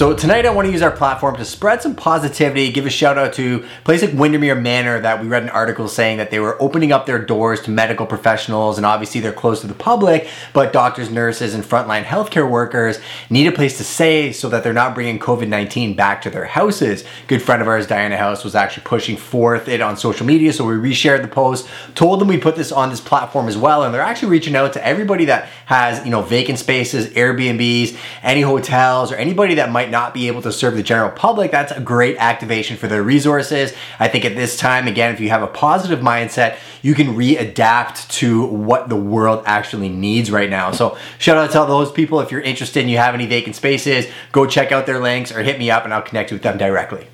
So tonight I want to use our platform to spread some positivity, give a shout out to a place like Windermere Manor that we read an article saying that they were opening up their doors to medical professionals and obviously they're close to the public, but doctors, nurses, and frontline healthcare workers need a place to stay so that they're not bringing COVID-19 back to their houses. Good friend of ours, Diana House, was actually pushing forth it on social media, so we reshared the post, told them we put this on this platform as well, and they're actually reaching out to everybody that has, you know, vacant spaces, Airbnbs, any hotels, or anybody that might might not be able to serve the general public, that's a great activation for their resources. I think at this time, again, if you have a positive mindset, you can readapt to what the world actually needs right now. So shout out to all those people. If you're interested and you have any vacant spaces, go check out their links or hit me up and I'll connect you with them directly.